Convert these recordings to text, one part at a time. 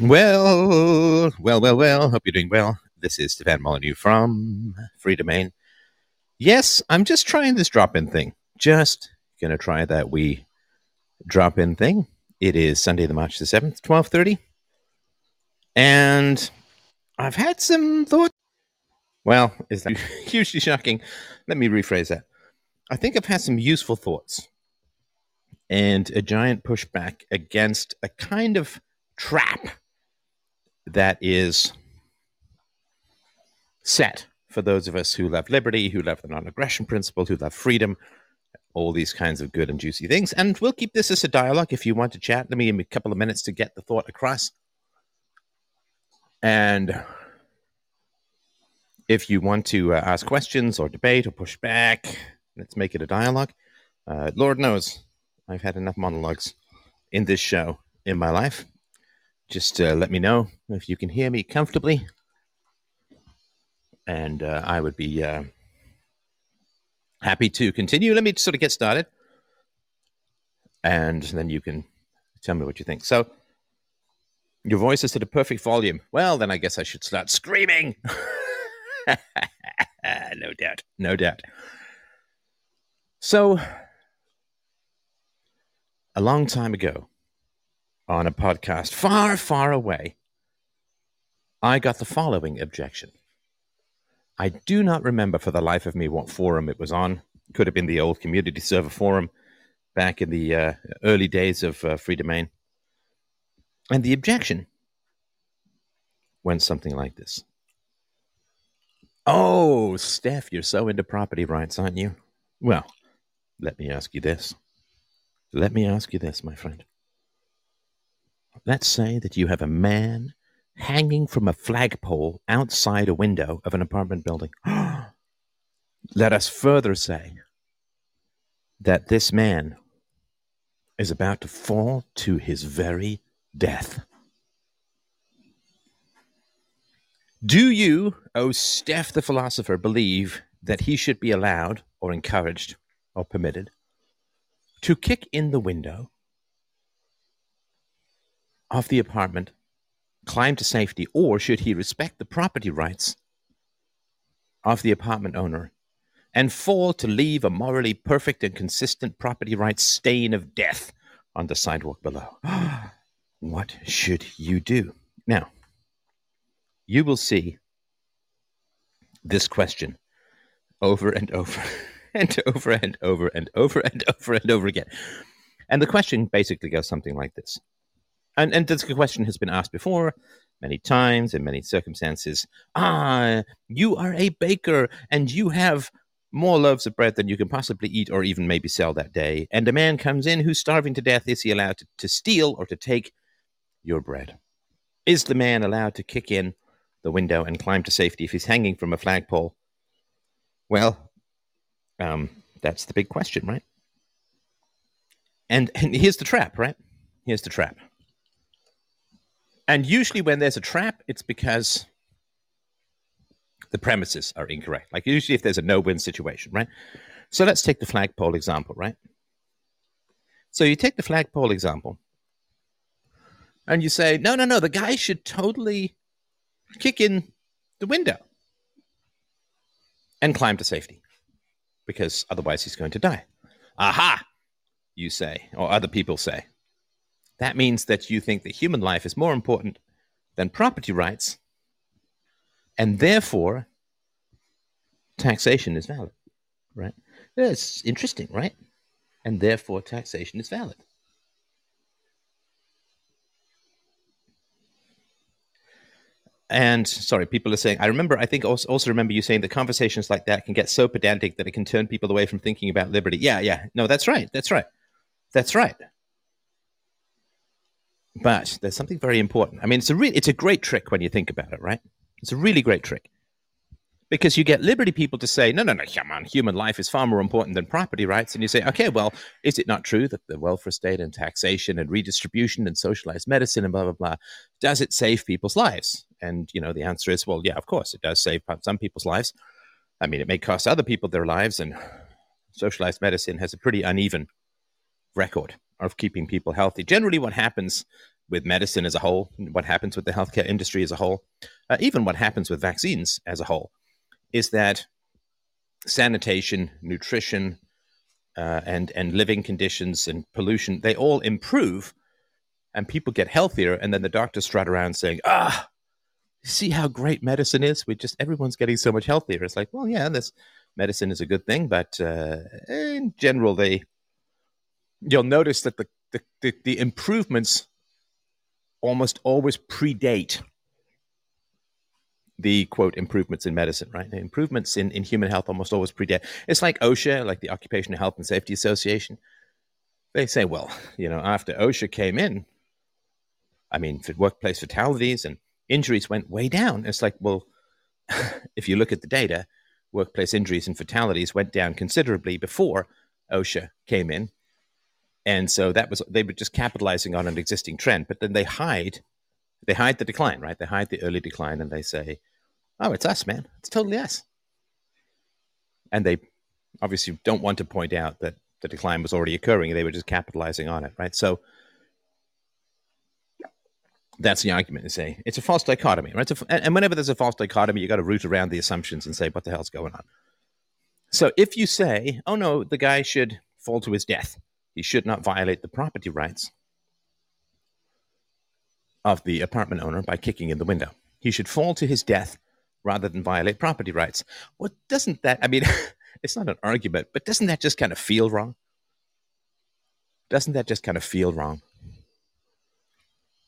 Well, well, well, well. Hope you're doing well. This is Stefan Molyneux from Free Domain. Yes, I'm just trying this drop-in thing. Just gonna try that wee drop-in thing. It is Sunday, the March the seventh, twelve thirty, and I've had some thoughts. Well, is that hugely shocking? Let me rephrase that. I think I've had some useful thoughts and a giant pushback against a kind of trap that is set for those of us who love liberty, who love the non aggression principle, who love freedom, all these kinds of good and juicy things. And we'll keep this as a dialogue. If you want to chat, let me give me a couple of minutes to get the thought across. And if you want to uh, ask questions or debate or push back, let's make it a dialogue. Uh, Lord knows I've had enough monologues in this show in my life. Just uh, let me know if you can hear me comfortably, and uh, I would be uh, happy to continue. Let me sort of get started, and then you can tell me what you think. So, your voice is at a perfect volume. Well, then I guess I should start screaming. no doubt, no doubt. So, a long time ago, on a podcast far, far away, I got the following objection. I do not remember for the life of me what forum it was on. Could have been the old community server forum back in the uh, early days of uh, free domain. And the objection went something like this Oh, Steph, you're so into property rights, aren't you? Well, let me ask you this. Let me ask you this, my friend. Let's say that you have a man hanging from a flagpole outside a window of an apartment building. Let us further say that this man is about to fall to his very death. Do you, O oh Steph the philosopher, believe that he should be allowed or encouraged or permitted to kick in the window of the apartment, climb to safety, or should he respect the property rights of the apartment owner and fall to leave a morally perfect and consistent property rights stain of death on the sidewalk below? what should you do? Now, you will see this question over and over and over and over and over and over and over again. And the question basically goes something like this and and this question has been asked before many times in many circumstances. Ah you are a baker and you have more loaves of bread than you can possibly eat or even maybe sell that day. And a man comes in who's starving to death. Is he allowed to, to steal or to take your bread? Is the man allowed to kick in the window and climb to safety if he's hanging from a flagpole? Well um, that's the big question right? And, and here's the trap right? Here's the trap and usually, when there's a trap, it's because the premises are incorrect. Like usually, if there's a no-win situation, right? So let's take the flagpole example, right? So you take the flagpole example, and you say, no, no, no, the guy should totally kick in the window and climb to safety because otherwise he's going to die. Aha, you say, or other people say that means that you think that human life is more important than property rights, and therefore taxation is valid, right? That's interesting, right? And therefore taxation is valid. And sorry, people are saying, I remember, I think also, also remember you saying that conversations like that can get so pedantic that it can turn people away from thinking about liberty. Yeah, yeah. No, that's right. That's right. That's right. But there's something very important. I mean, it's a re- it's a great trick when you think about it, right? It's a really great trick because you get liberty people to say, no, no, no, come on, human life is far more important than property rights. And you say, okay, well, is it not true that the welfare state and taxation and redistribution and socialized medicine and blah, blah, blah, does it save people's lives? And, you know, the answer is, well, yeah, of course, it does save some people's lives. I mean, it may cost other people their lives, and socialized medicine has a pretty uneven record of keeping people healthy. Generally, what happens with medicine as a whole, what happens with the healthcare industry as a whole, uh, even what happens with vaccines as a whole, is that sanitation, nutrition, uh, and and living conditions and pollution they all improve, and people get healthier, and then the doctors strut around saying, "Ah, see how great medicine is? We just everyone's getting so much healthier." It's like, well, yeah, this medicine is a good thing, but uh, in general, they you'll notice that the, the, the, the improvements almost always predate the quote improvements in medicine, right? The improvements in, in human health almost always predate. It's like OSHA, like the Occupational Health and Safety Association. They say, well, you know, after OSHA came in, I mean, workplace fatalities and injuries went way down. It's like, well, if you look at the data, workplace injuries and fatalities went down considerably before OSHA came in. And so that was they were just capitalizing on an existing trend, but then they hide they hide the decline, right? They hide the early decline and they say, "Oh, it's us, man. It's totally us." And they obviously don't want to point out that the decline was already occurring. They were just capitalizing on it, right? So that's the argument to say it's a false dichotomy, right? A, and whenever there's a false dichotomy, you got to root around the assumptions and say, what the hell's going on? So if you say, oh no, the guy should fall to his death, he should not violate the property rights of the apartment owner by kicking in the window. He should fall to his death rather than violate property rights. Well, doesn't that, I mean, it's not an argument, but doesn't that just kind of feel wrong? Doesn't that just kind of feel wrong?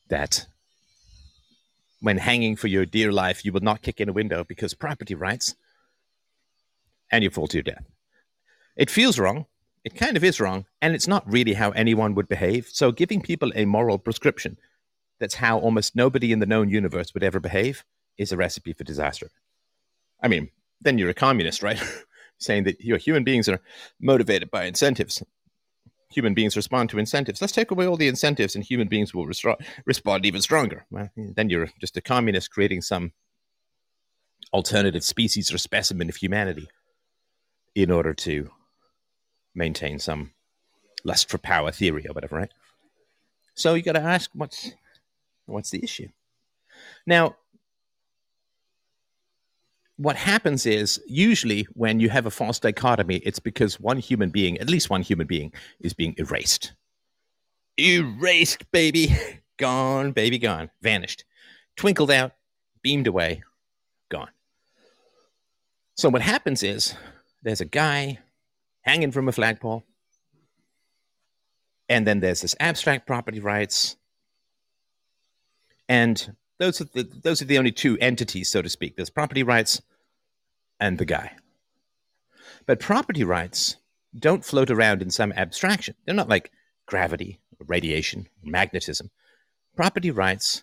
That when hanging for your dear life, you will not kick in a window because property rights, and you fall to your death. It feels wrong. It kind of is wrong, and it's not really how anyone would behave. So, giving people a moral prescription that's how almost nobody in the known universe would ever behave is a recipe for disaster. I mean, then you're a communist, right? Saying that your human beings are motivated by incentives human beings respond to incentives. Let's take away all the incentives, and human beings will respond even stronger. Well, then you're just a communist creating some alternative species or specimen of humanity in order to maintain some lust for power theory or whatever, right? So you got to ask what's what's the issue. Now, what happens is usually when you have a false dichotomy, it's because one human being, at least one human being, is being erased. Erased, baby. Gone, baby, gone. Vanished. Twinkled out, beamed away, gone. So what happens is there's a guy hanging from a flagpole, and then there's this abstract property rights, and those are the those are the only two entities, so to speak. There's property rights and the guy. But property rights don't float around in some abstraction. They're not like gravity, or radiation, or magnetism. Property rights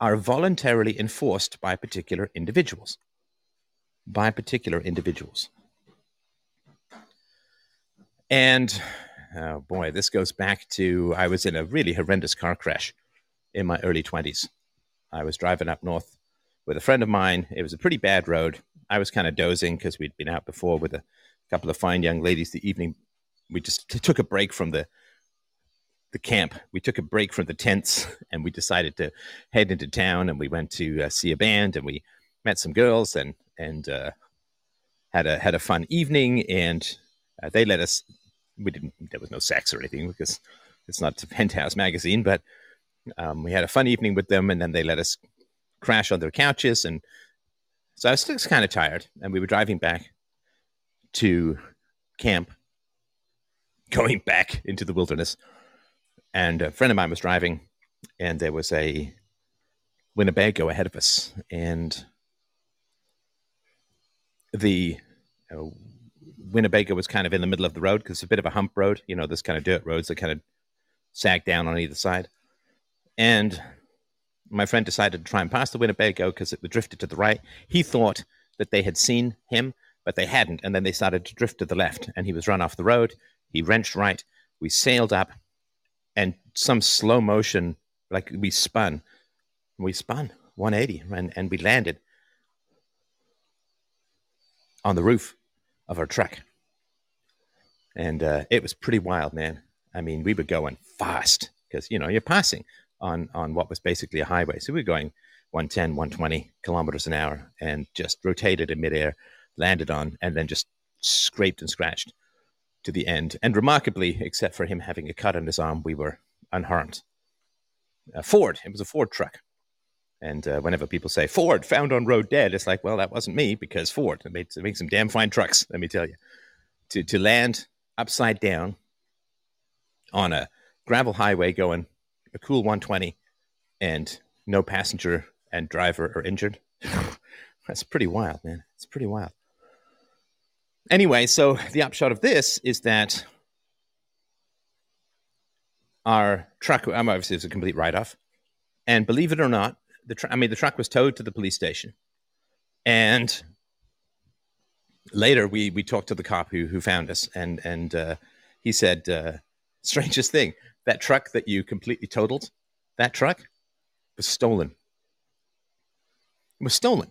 are voluntarily enforced by particular individuals. By particular individuals. And oh boy, this goes back to I was in a really horrendous car crash in my early 20s. I was driving up north with a friend of mine. It was a pretty bad road. I was kind of dozing because we'd been out before with a couple of fine young ladies the evening. We just took a break from the the camp. We took a break from the tents and we decided to head into town. And we went to uh, see a band and we met some girls and and uh, had a had a fun evening. And uh, they let us. We didn't. There was no sex or anything because it's not a penthouse magazine, but um, we had a fun evening with them, and then they let us crash on their couches. And so I was just kind of tired, and we were driving back to camp, going back into the wilderness. And a friend of mine was driving, and there was a Winnebago ahead of us, and the uh, Winnebago was kind of in the middle of the road because it's a bit of a hump road. You know, this kind of dirt roads that kind of sag down on either side. And my friend decided to try and pass the Winnebago because it drifted to the right. He thought that they had seen him, but they hadn't. And then they started to drift to the left, and he was run off the road. He wrenched right. We sailed up, and some slow motion, like we spun. We spun 180, and, and we landed on the roof of our truck. And uh, it was pretty wild, man. I mean, we were going fast because, you know, you're passing on on what was basically a highway. So we were going 110, 120 kilometers an hour and just rotated in midair, landed on, and then just scraped and scratched to the end. And remarkably, except for him having a cut on his arm, we were unharmed. A Ford, it was a Ford truck. And uh, whenever people say Ford found on road dead, it's like, well, that wasn't me because Ford made, made some damn fine trucks. Let me tell you, to to land upside down on a gravel highway going a cool 120 and no passenger and driver are injured. That's pretty wild, man. It's pretty wild. Anyway, so the upshot of this is that our truck, I'm obviously it's a complete write off. And believe it or not, the tr- I mean, the truck was towed to the police station. And later we, we talked to the cop who, who found us, and, and uh, he said, uh, strangest thing, that truck that you completely totaled, that truck was stolen. It was stolen.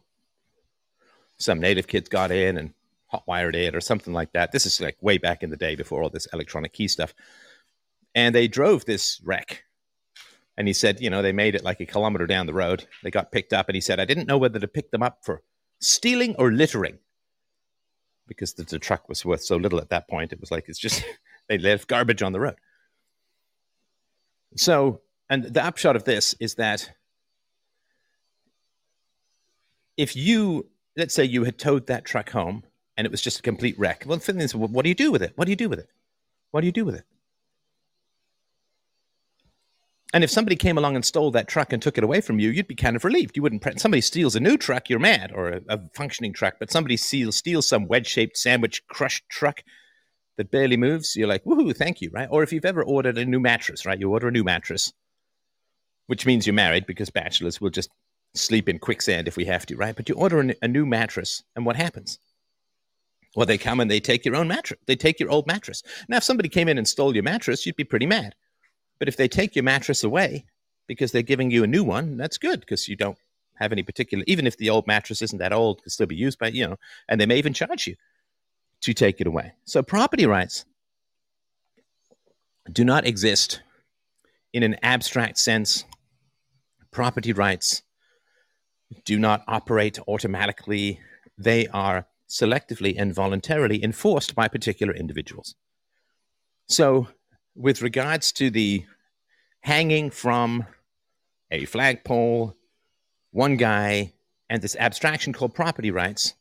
Some native kids got in and hot wired it or something like that. This is like way back in the day before all this electronic key stuff. And they drove this wreck. And he said, you know, they made it like a kilometer down the road. They got picked up. And he said, I didn't know whether to pick them up for stealing or littering because the, the truck was worth so little at that point. It was like, it's just, they left garbage on the road. So, and the upshot of this is that if you, let's say you had towed that truck home and it was just a complete wreck. Well, the thing is, what do you do with it? What do you do with it? What do you do with it? And if somebody came along and stole that truck and took it away from you, you'd be kind of relieved. You wouldn't. Pre- somebody steals a new truck, you're mad, or a, a functioning truck. But somebody steals, steals some wedge-shaped sandwich crushed truck that barely moves. You're like, woohoo, thank you, right? Or if you've ever ordered a new mattress, right? You order a new mattress, which means you're married because bachelors will just sleep in quicksand if we have to, right? But you order a, a new mattress, and what happens? Well, they come and they take your own mattress. They take your old mattress. Now, if somebody came in and stole your mattress, you'd be pretty mad. But if they take your mattress away because they're giving you a new one, that's good because you don't have any particular, even if the old mattress isn't that old, it can still be used by, you know, and they may even charge you to take it away. So property rights do not exist in an abstract sense. Property rights do not operate automatically. They are selectively and voluntarily enforced by particular individuals. So, with regards to the hanging from a flagpole, one guy, and this abstraction called property rights,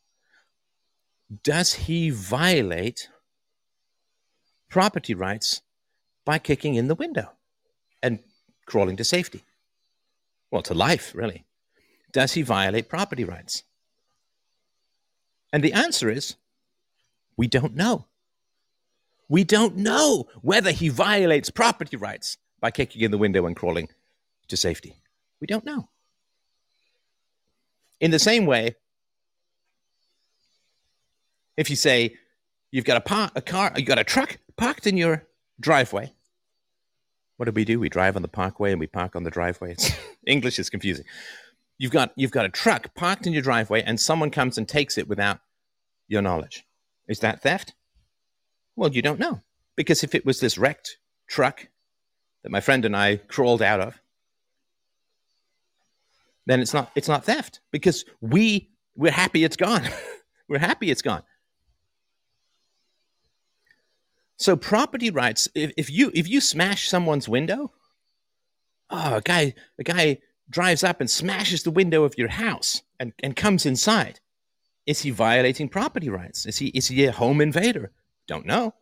does he violate property rights by kicking in the window and crawling to safety? Well, to life, really. Does he violate property rights? And the answer is we don't know. We don't know whether he violates property rights by kicking in the window and crawling to safety. We don't know. In the same way, if you say you've got a, par- a car, you've got a truck parked in your driveway, what do we do? We drive on the parkway and we park on the driveway. English is confusing you've got you've got a truck parked in your driveway and someone comes and takes it without your knowledge. Is that theft? Well, you don't know. Because if it was this wrecked truck that my friend and I crawled out of, then it's not it's not theft because we we're happy it's gone. we're happy it's gone. So property rights, if, if you if you smash someone's window, oh, a guy a guy drives up and smashes the window of your house and, and comes inside, is he violating property rights? Is he is he a home invader? Don't know.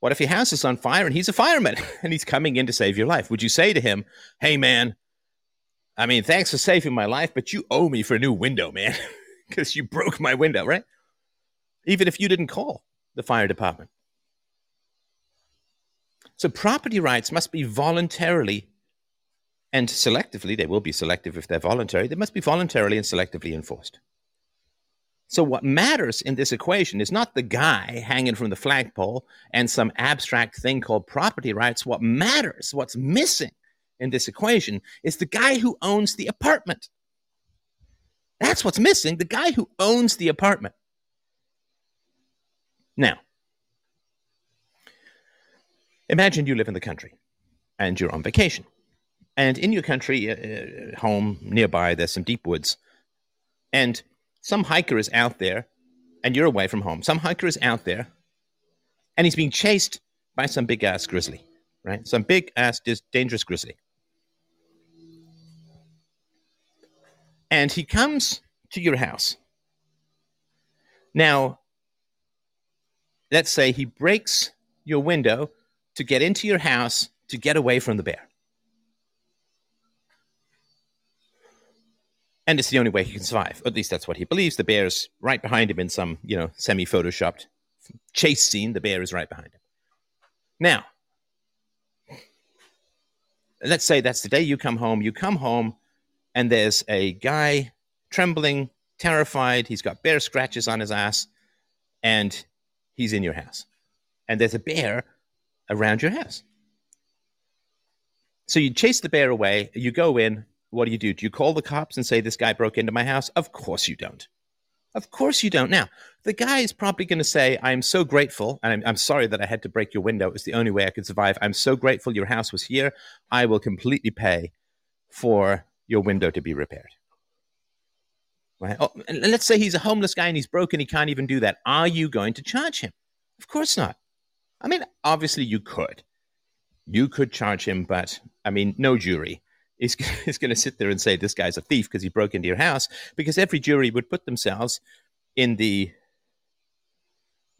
What if your house is on fire and he's a fireman and he's coming in to save your life? Would you say to him, "Hey man, I mean, thanks for saving my life, but you owe me for a new window, man, because you broke my window, right?" Even if you didn't call the fire department. So property rights must be voluntarily and selectively, they will be selective if they're voluntary, they must be voluntarily and selectively enforced. So, what matters in this equation is not the guy hanging from the flagpole and some abstract thing called property rights. What matters, what's missing in this equation, is the guy who owns the apartment. That's what's missing the guy who owns the apartment. Now, imagine you live in the country and you're on vacation And in your country, uh, uh, home nearby, there's some deep woods. And some hiker is out there, and you're away from home. Some hiker is out there, and he's being chased by some big ass grizzly, right? Some big ass dangerous grizzly. And he comes to your house. Now, let's say he breaks your window to get into your house to get away from the bear. And it's the only way he can survive. At least that's what he believes. The bear's right behind him in some, you know, semi photoshopped chase scene. The bear is right behind him. Now, let's say that's the day you come home. You come home, and there's a guy trembling, terrified. He's got bear scratches on his ass, and he's in your house. And there's a bear around your house. So you chase the bear away. You go in. What do you do? Do you call the cops and say, This guy broke into my house? Of course you don't. Of course you don't. Now, the guy is probably going to say, I'm so grateful, and I'm, I'm, sorry that I had to break your window. It was the only way I could survive. I'm so grateful your house was here. I will completely pay for your window to be repaired. Right? Oh, and let's say he's a homeless guy and he's broken. He can't even do that. Are you going to charge him? Of course not. I mean, obviously you could. You could charge him, but I mean, no jury is, is going to sit there and say this guy's a thief because he broke into your house because every jury would put themselves in the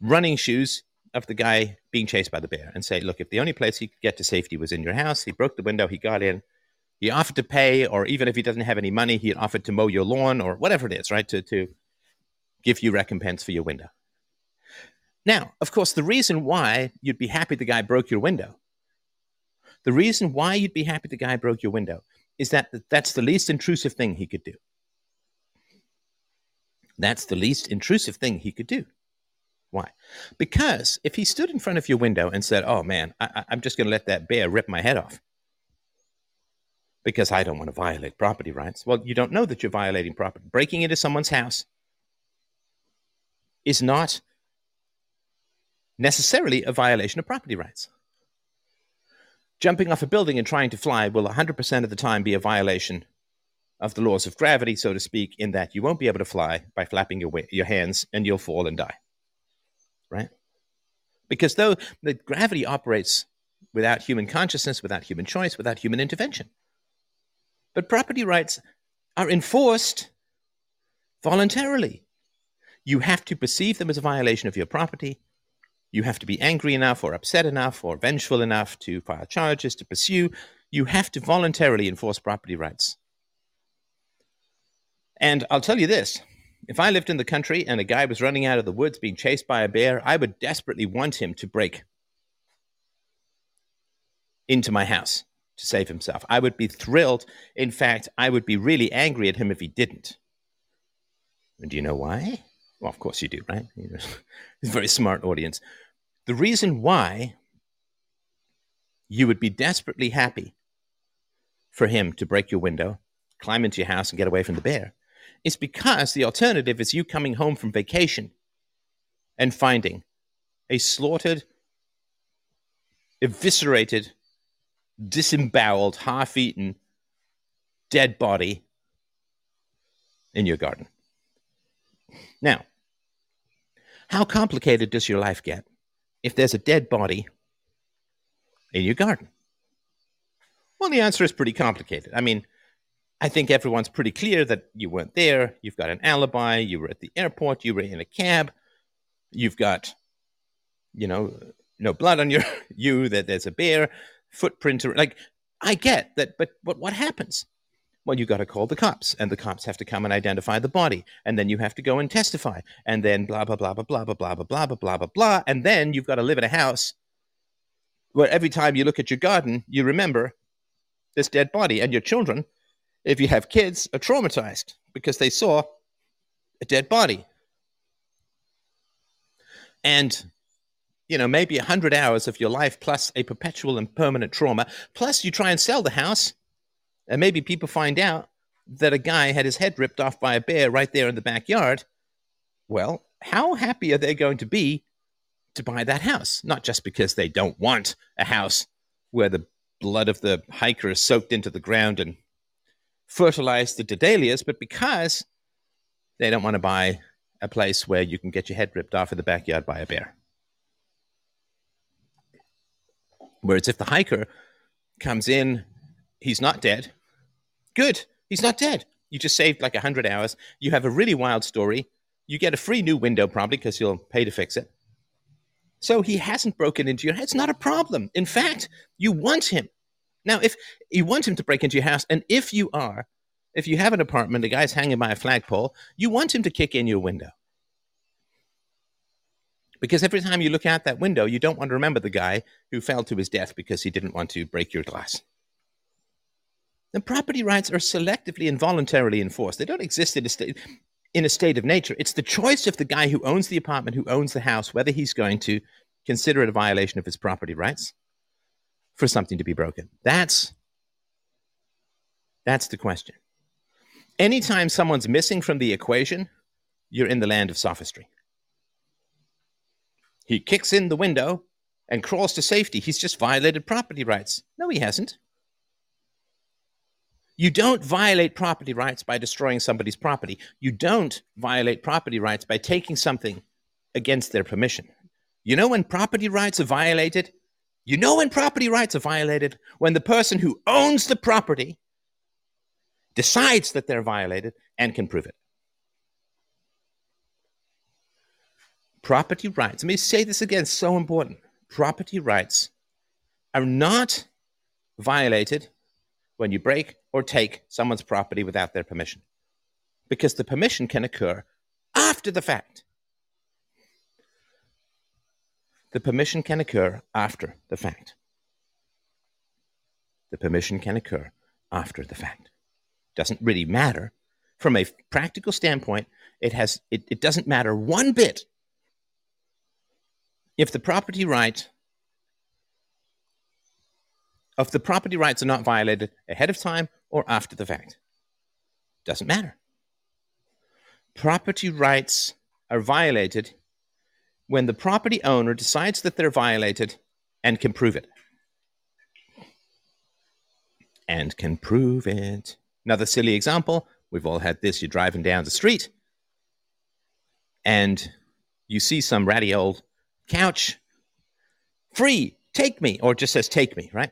running shoes of the guy being chased by the bear and say, look, if the only place he could get to safety was in your house, he broke the window, he got in, he offered to pay, or even if he doesn't have any money, he offered to mow your lawn or whatever it is, right? To, to give you recompense for your window. Now, of course, the reason why you'd be happy the guy broke your window the reason why you'd be happy the guy broke your window is that that's the least intrusive thing he could do. That's the least intrusive thing he could do. Why? Because if he stood in front of your window and said, Oh man, I, am just going to let that bear rip my head off because I don't want to violate property rights. Well, you don't know that you're violating property. Breaking into someone's house is not necessarily a violation of property rights jumping off a building and trying to fly will 100% of the time be a violation of the laws of gravity, so to speak, in that you won't be able to fly by flapping your, your hands and you'll fall and die. Right? Because though the gravity operates without human consciousness, without human choice, without human intervention. But property rights are enforced voluntarily. You have to perceive them as a violation of your property you have to be angry enough or upset enough or vengeful enough to file charges, to pursue. You have to voluntarily enforce property rights. And I'll tell you this if I lived in the country and a guy was running out of the woods being chased by a bear, I would desperately want him to break into my house to save himself. I would be thrilled. In fact, I would be really angry at him if he didn't. And do you know why? Well, of course you do, right? He's a very smart audience. The reason why you would be desperately happy for him to break your window, climb into your house, and get away from the bear is because the alternative is you coming home from vacation and finding a slaughtered, eviscerated, disemboweled, half eaten, dead body in your garden. Now, how complicated does your life get if there's a dead body in your garden? Well, the answer is pretty complicated. I mean, I think everyone's pretty clear that you weren't there. You've got an alibi. You were at the airport. You were in a cab. You've got, you know, no blood on your you. That there's a bear footprint. Like, I get that, but but what happens? Well, you got to call the cops, and the cops have to come and identify the body, and then you have to go and testify, and then blah blah blah blah blah blah blah blah blah blah blah blah and then you've got to live in a house where every time you look at your garden, you remember this dead body, and your children, if you have kids, are traumatized because they saw a dead body, and you know maybe a hundred hours of your life plus a perpetual and permanent trauma, plus you try and sell the house and maybe people find out that a guy had his head ripped off by a bear right there in the backyard. Well, how happy are they going to be to buy that house? Not just because they don't want a house where the blood of the hiker is soaked into the ground and fertilized the dahlias, but because they don't want to buy a place where you can get your head ripped off in the backyard by a bear. Whereas if the hiker comes in, he's not dead. Good, he's not dead. You just saved like 100 hours. You have a really wild story. You get a free new window probably because you'll pay to fix it. So he hasn't broken into your house. It's not a problem. In fact, you want him. Now, if you want him to break into your house, and if you are, if you have an apartment, the guy's hanging by a flagpole, you want him to kick in your window. Because every time you look out that window, you don't want to remember the guy who fell to his death because he didn't want to break your glass. And property rights are selectively and voluntarily enforced. They don't exist in a state in a state of nature. It's the choice of the guy who owns the apartment, who owns the house, whether he's going to consider it a violation of his property rights for something to be broken. That's that's the question. Anytime someone's missing from the equation, you're in the land of sophistry. He kicks in the window and crawls to safety. He's just violated property rights. No, he hasn't. You don't violate property rights by destroying somebody's property. You don't violate property rights by taking something against their permission. You know when property rights are violated? You know when property rights are violated? When the person who owns the property decides that they're violated and can prove it. Property rights, let me say this again, so important. Property rights are not violated when you break or take someone's property without their permission. Because the permission can occur after the fact. The permission can occur after the fact. The permission can occur after the fact. Doesn't really matter. From a practical standpoint, it has it, it doesn't matter one bit if the property right if the property rights are not violated ahead of time or after the fact. Doesn't matter. Property rights are violated when the property owner decides that they're violated and can prove it. And can prove it. Another silly example we've all had this you're driving down the street and you see some ratty old couch, free, take me, or it just says take me, right?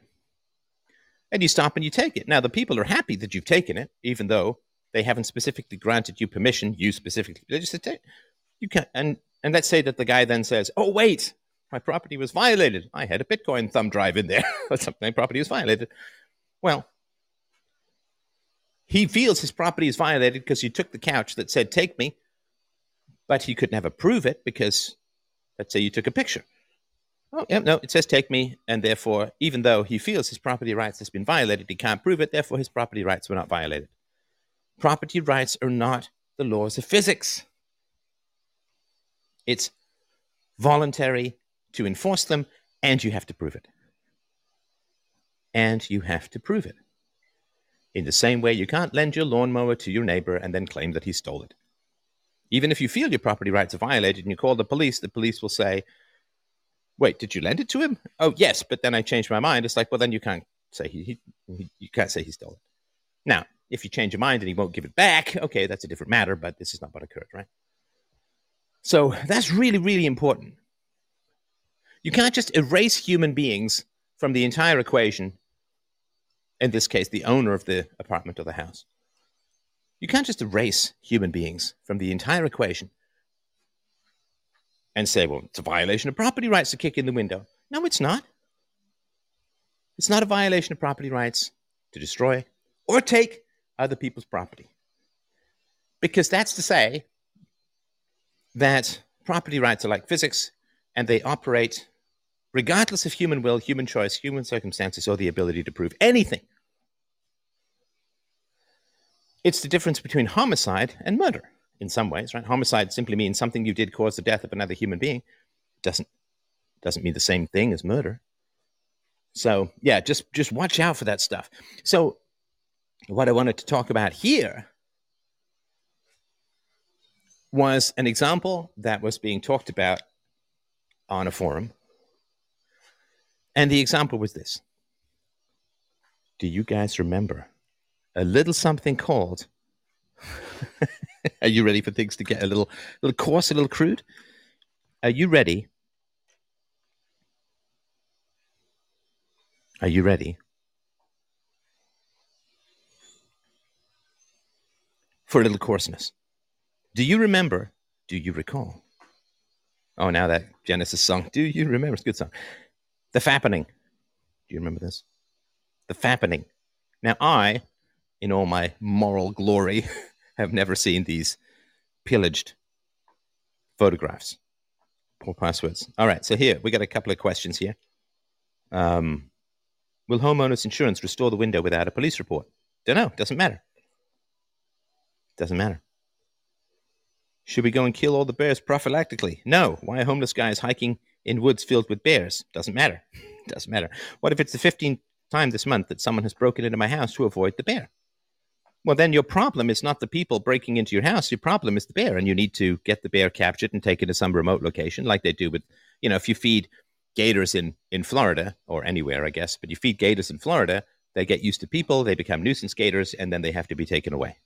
And you stop and you take it. Now, the people are happy that you've taken it, even though they haven't specifically granted you permission, you specifically. They just say, you can and and let's say that the guy then says, "Oh, wait, my property was violated. I had a Bitcoin thumb drive in there, or something. My property was violated." Well, he feels his property is violated because you took the couch that said "Take me," but he could never prove it because, let's say, you took a picture. Oh, yeah, no, it says take me, and therefore, even though he feels his property rights has been violated, he can't prove it, therefore his property rights were not violated. Property rights are not the laws of physics. It's voluntary to enforce them, and you have to prove it. And you have to prove it. In the same way, you can't lend your lawnmower to your neighbor and then claim that he stole it. Even if you feel your property rights are violated and you call the police, the police will say, wait, did you lend it to him? Oh, yes, but then I changed my mind. It's like, well, then you can't say he, he, he you can't say he stole it. Now, if you change your mind and he won't give it back, okay, that's a different matter, but this is not what occurred, right? So that's really, really important. You can't just erase human beings from the entire equation, in this case, the owner of the apartment or the house. You can't just erase human beings from the entire equation and say, well, it's a violation of property rights to kick in the window. No, it's not. It's not a violation of property rights to destroy or take other people's property. Because that's to say that property rights are like physics and they operate regardless of human will, human choice, human circumstances, or the ability to prove anything. It's the difference between homicide and murder in some ways, right? Homicide simply means something you did cause the death of another human being. Doesn't doesn't mean the same thing as murder. So yeah, just just watch out for that stuff. So what I wanted to talk about here was an example that was being talked about on a forum. And the example was this. Do you guys remember a little something called? Are you ready for things to get a little, little coarse, a little crude? Are you ready? Are you ready for a little coarseness? Do you remember? Do you recall? Oh, now that Genesis song. Do you remember? It's a good song. The Fappening. Do you remember this? The Fappening. Now, I, in all my moral glory, have never seen these pillaged photographs. Poor passwords. All right, so here we got a couple of questions here. Um, will homeowners insurance restore the window without a police report? Don't know. Doesn't matter. Doesn't matter. Should we go and kill all the bears prophylactically? No. Why a homeless guy is hiking in woods filled with bears? Doesn't matter. Doesn't matter. What if it's the 15th time this month that someone has broken into my house to avoid the bear? Well, then your problem is not the people breaking into your house. Your problem is the bear, and you need to get the bear captured and take it to some remote location, like they do with, you know, if you feed gators in in Florida or anywhere, I guess, but you feed gators in Florida, they get used to people, they become nuisance gators, and then they have to be taken away.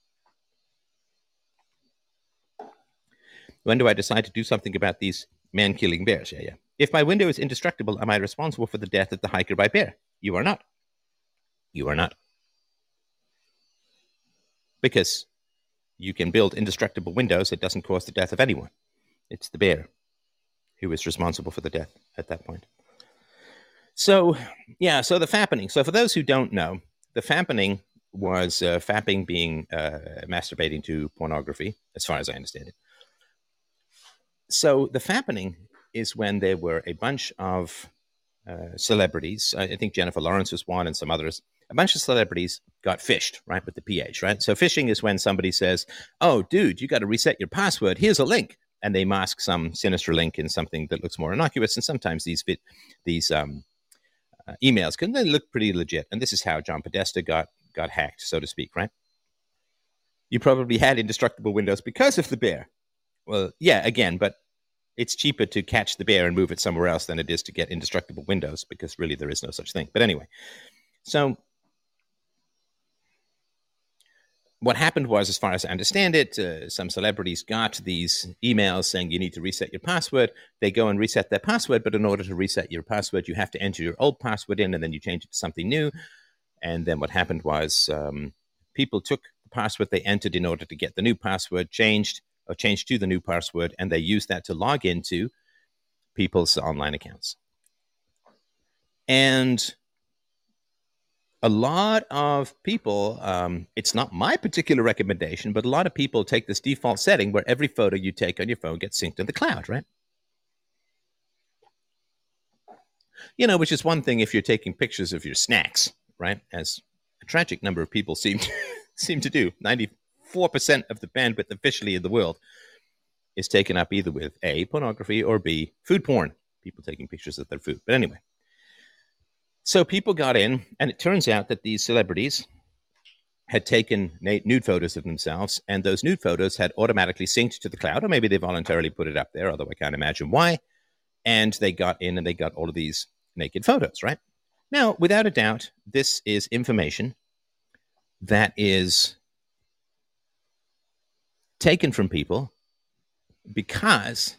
When do I decide to do something about these man killing bears? Yeah, yeah. If my window is indestructible, am I responsible for the death of the hiker by bear? You are not. You are not because you can build indestructible windows. It doesn't cause the death of anyone. It's the bear who is responsible for the death at that point. So, yeah, so the fappening. So, for those who don't know, the fappening was uh, fapping being uh, masturbating to pornography, as far as I understand it. So, the fappening is when there were a bunch of uh, celebrities. I think Jennifer Lawrence was one, and some others a bunch of celebrities got phished, right, with the PH, right? So phishing is when somebody says, "Oh, dude, you got to reset your password. Here's a link," and they mask some sinister link in something that looks more innocuous. And sometimes these fit these um, uh, emails can they look pretty legit. And this is how John Podesta got got hacked, so to speak, right? You probably had indestructible Windows because of the bear. Well, yeah, again, but it's cheaper to catch the bear and move it somewhere else than it is to get indestructible Windows because really there is no such thing. But anyway, so what happened was, as far as I understand it, uh, some celebrities got these emails saying you need to reset your password. They go and reset their password, but in order to reset your password, you have to enter your old password in and then you change it to something new. And then what happened was um, people took the password they entered in order to get the new password changed or changed to the new password, and they used that to log into people's online accounts. And a lot of people, um, it's not my particular recommendation, but a lot of people take this default setting where every photo you take on your phone gets synced to the cloud, right? You know, which is one thing if you're taking pictures of your snacks, right? As a tragic number of people seem to, seem to do. 94% of the bandwidth officially in the world is taken up either with A, pornography, or B, food porn. People taking pictures of their food. But anyway, so people got in, and it turns out that these celebrities had taken nude photos of themselves, and those nude photos had automatically synced to the cloud, or maybe they voluntarily put it up there, although I can't imagine why. And they got in and they got all of these naked photos, right? Now, without a doubt, this is information that is taken from people because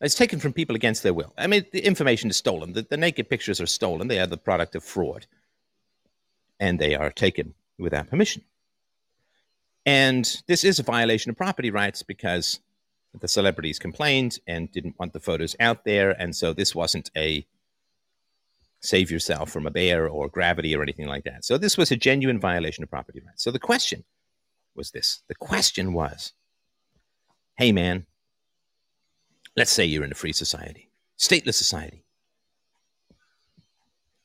it's taken from people against their will. I mean, the information is stolen. The, the naked pictures are stolen. They are the product of fraud. And they are taken without permission. And this is a violation of property rights because the celebrities complained and didn't want the photos out there. And so this wasn't a save yourself from a bear or gravity or anything like that. So this was a genuine violation of property rights. So the question was this the question was, hey, man, let's say you're in a free society, stateless society,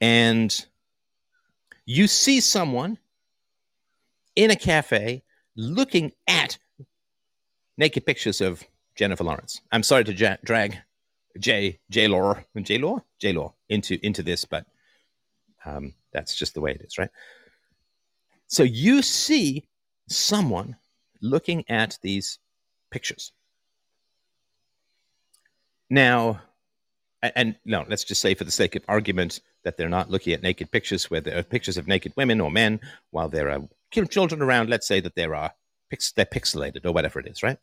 and you see someone in a cafe looking at naked pictures of Jennifer Lawrence. I'm sorry to ja- drag J J Law J Law J Law into into this, but um, that's just the way it is, right? So you see someone looking at these pictures now, and no, let's just say for the sake of argument that they're not looking at naked pictures where there are pictures of naked women or men while there are children around. Let's say that there are they're pixelated or whatever it is, right?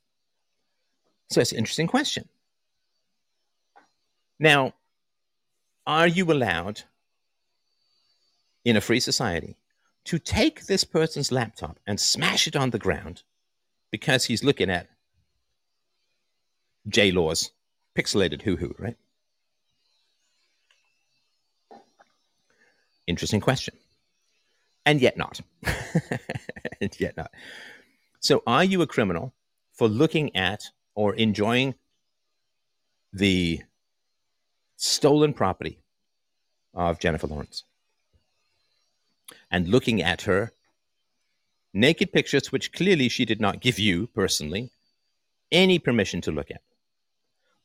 So it's an interesting question. Now, are you allowed in a free society to take this person's laptop and smash it on the ground because he's looking at J Law's pixelated hoo hoo, right? Interesting question. And yet not. and yet not. So, are you a criminal for looking at or enjoying the stolen property of Jennifer Lawrence and looking at her naked pictures, which clearly she did not give you personally any permission to look at?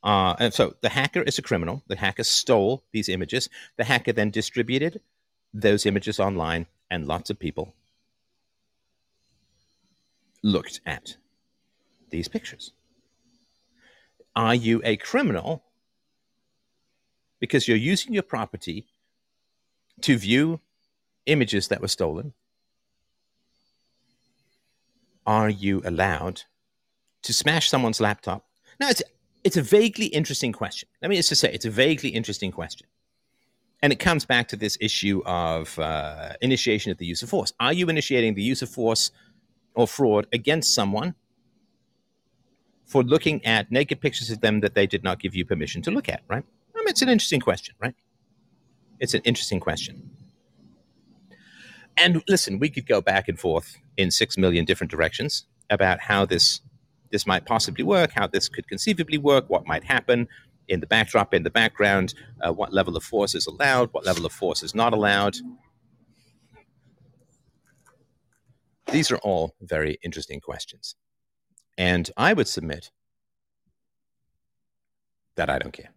Uh, and so the hacker is a criminal. The hacker stole these images. The hacker then distributed those images online, and lots of people looked at these pictures. Are you a criminal because you're using your property to view images that were stolen? Are you allowed to smash someone's laptop? Now, it's, it's a vaguely interesting question. Let me just say it's a vaguely interesting question and it comes back to this issue of uh, initiation of the use of force. Are you initiating the use of force or fraud against someone for looking at naked pictures of them that they did not give you permission to look at, right? I mean, it's an interesting question, right? It's an interesting question. And listen, we could go back and forth in six million different directions about how this this might possibly work, how this could conceivably work, what might happen, in the backdrop, in the background, uh, what level of force is allowed, what level of force is not allowed. These are all very interesting questions. And I would submit that I don't care.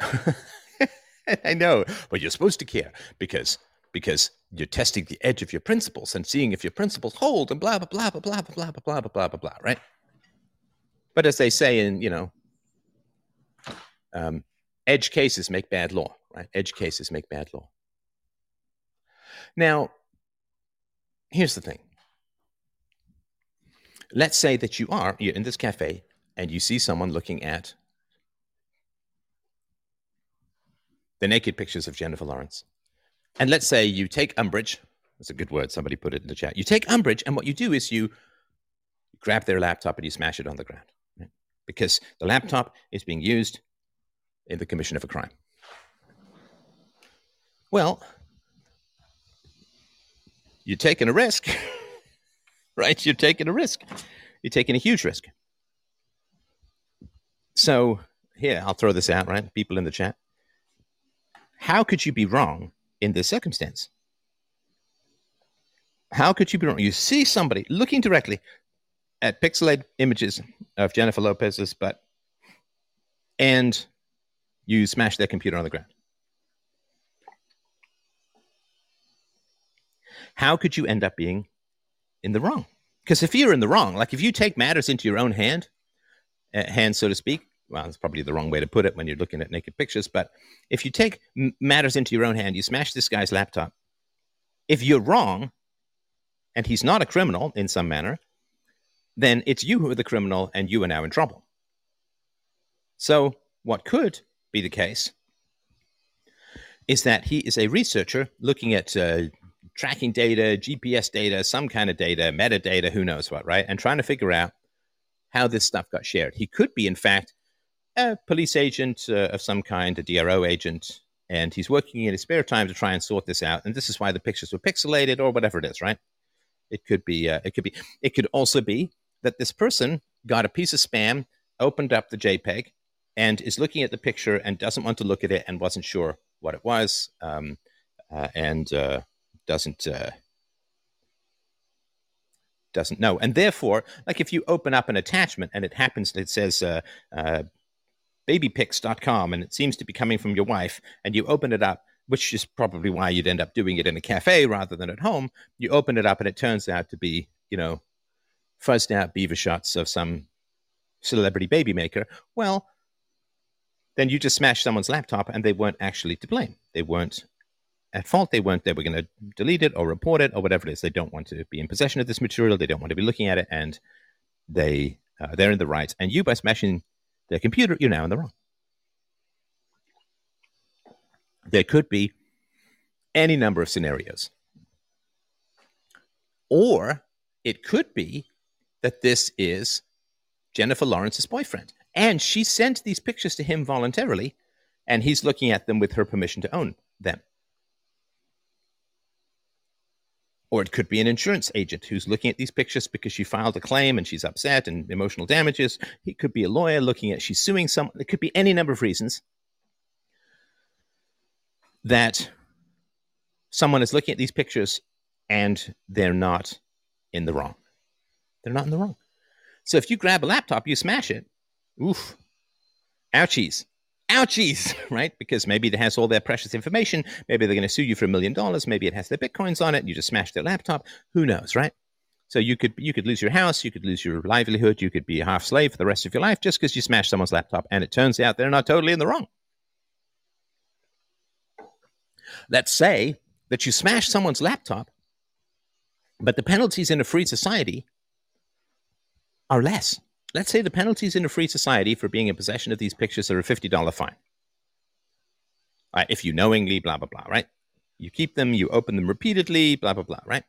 I know, but you're supposed to care because because you're testing the edge of your principles and seeing if your principles hold and blah blah blah blah blah blah blah blah blah blah blah blah, right? But as they say in, you know, um, edge cases make bad law, right? Edge cases make bad law. Now, here's the thing. Let's say that you are you're in this cafe and you see someone looking at the naked pictures of Jennifer Lawrence. And let's say you take umbrage. That's a good word. Somebody put it in the chat. You take umbrage, and what you do is you grab their laptop and you smash it on the ground because the laptop is being used in the commission of a crime. Well, you're taking a risk, right? You're taking a risk. You're taking a huge risk. So, here, I'll throw this out, right? People in the chat. How could you be wrong in this circumstance? How could you be wrong? You see somebody looking directly, at pixelated images of Jennifer Lopez's butt, and you smash their computer on the ground. How could you end up being in the wrong? Because if you're in the wrong, like if you take matters into your own hand, uh, hand so to speak, well, that's probably the wrong way to put it when you're looking at naked pictures. But if you take matters into your own hand, you smash this guy's laptop. If you're wrong, and he's not a criminal in some manner, then it's you who are the criminal and you are now in trouble. So, what could be the case is that he is a researcher looking at uh, tracking data, GPS data, some kind of data, metadata, who knows what, right? And trying to figure out how this stuff got shared. He could be, in fact, a police agent uh, of some kind, a DRO agent, and he's working in his spare time to try and sort this out. And this is why the pictures were pixelated or whatever it is, right? It could be. Uh, it could be. It could also be that this person got a piece of spam, opened up the JPEG, and is looking at the picture and doesn't want to look at it and wasn't sure what it was, um, uh, and uh, doesn't uh, doesn't know. And therefore, like if you open up an attachment and it happens, it says uh, uh, babypics.com and it seems to be coming from your wife, and you open it up, which is probably why you'd end up doing it in a cafe rather than at home. You open it up and it turns out to be, you know, fuzzed out beaver shots of some celebrity baby maker. Well, then you just smash someone's laptop and they weren't actually to blame. They weren't at fault. They weren't, they were going to delete it or report it or whatever it is. They don't want to be in possession of this material. They don't want to be looking at it. And they, uh, they're in the right. And you, by smashing their computer, you're now in the wrong. There could be any number of scenarios. Or it could be that this is Jennifer Lawrence's boyfriend. And she sent these pictures to him voluntarily, and he's looking at them with her permission to own them. Or it could be an insurance agent who's looking at these pictures because she filed a claim and she's upset and emotional damages. It could be a lawyer looking at she's suing someone. It could be any number of reasons that someone is looking at these pictures and they're not in the wrong. They're not in the wrong. So if you grab a laptop, you smash it. Oof. Ouchies. Ouchies, right? Because maybe it has all their precious information. Maybe they're going to sue you for a million dollars. Maybe it has their bitcoins on it. And you just smash their laptop. Who knows, right? So you could you could lose your house, you could lose your livelihood, you could be a half slave for the rest of your life just because you smashed someone's laptop. And it turns out they're not totally in the wrong. Let's say that you smash someone's laptop, but the penalties in a free society are less. Let's say the penalties in a free society for being in possession of these pictures are a $50 fine. Right, if you knowingly, blah, blah, blah, right? You keep them, you open them repeatedly, blah, blah, blah, right?